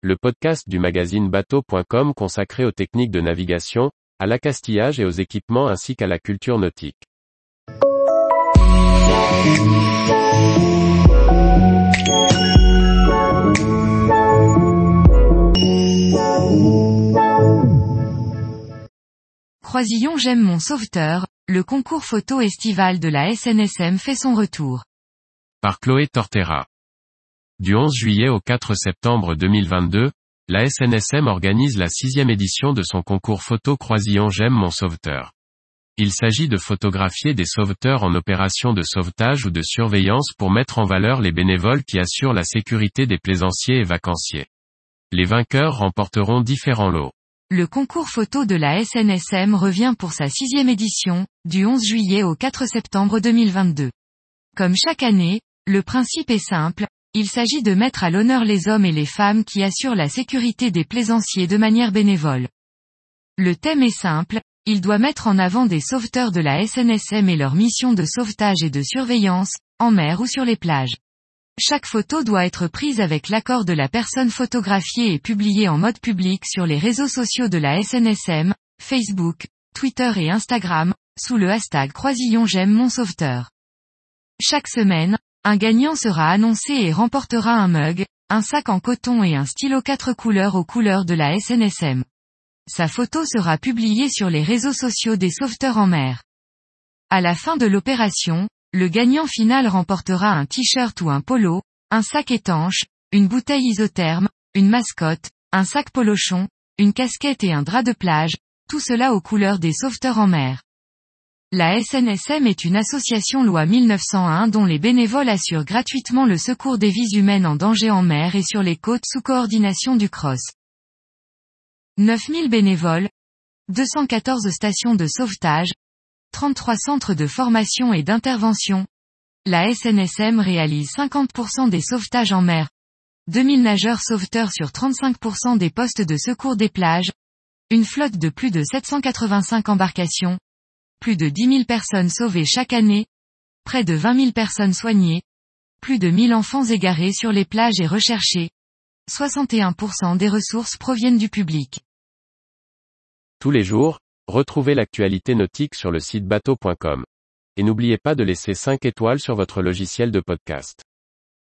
le podcast du magazine bateau.com consacré aux techniques de navigation, à l'accastillage et aux équipements ainsi qu'à la culture nautique. Croisillon J'aime mon sauveteur, le concours photo estival de la SNSM fait son retour. Par Chloé Tortera. Du 11 juillet au 4 septembre 2022, la SNSM organise la sixième édition de son concours photo Croisillon J'aime mon sauveteur. Il s'agit de photographier des sauveteurs en opération de sauvetage ou de surveillance pour mettre en valeur les bénévoles qui assurent la sécurité des plaisanciers et vacanciers. Les vainqueurs remporteront différents lots. Le concours photo de la SNSM revient pour sa sixième édition, du 11 juillet au 4 septembre 2022. Comme chaque année, le principe est simple, il s'agit de mettre à l'honneur les hommes et les femmes qui assurent la sécurité des plaisanciers de manière bénévole. Le thème est simple, il doit mettre en avant des sauveteurs de la SNSM et leur mission de sauvetage et de surveillance, en mer ou sur les plages. Chaque photo doit être prise avec l'accord de la personne photographiée et publiée en mode public sur les réseaux sociaux de la SNSM, Facebook, Twitter et Instagram, sous le hashtag Croisillon J'aime mon sauveteur. Chaque semaine, un gagnant sera annoncé et remportera un mug, un sac en coton et un stylo quatre couleurs aux couleurs de la SNSM. Sa photo sera publiée sur les réseaux sociaux des sauveteurs en mer. À la fin de l'opération, le gagnant final remportera un t-shirt ou un polo, un sac étanche, une bouteille isotherme, une mascotte, un sac polochon, une casquette et un drap de plage, tout cela aux couleurs des sauveteurs en mer. La SNSM est une association loi 1901 dont les bénévoles assurent gratuitement le secours des vies humaines en danger en mer et sur les côtes sous coordination du CROSS. 9000 bénévoles, 214 stations de sauvetage, 33 centres de formation et d'intervention. La SNSM réalise 50% des sauvetages en mer. 2000 nageurs sauveteurs sur 35% des postes de secours des plages. Une flotte de plus de 785 embarcations. Plus de 10 000 personnes sauvées chaque année. Près de 20 000 personnes soignées. Plus de 1000 enfants égarés sur les plages et recherchés. 61% des ressources proviennent du public. Tous les jours, retrouvez l'actualité nautique sur le site bateau.com. Et n'oubliez pas de laisser 5 étoiles sur votre logiciel de podcast.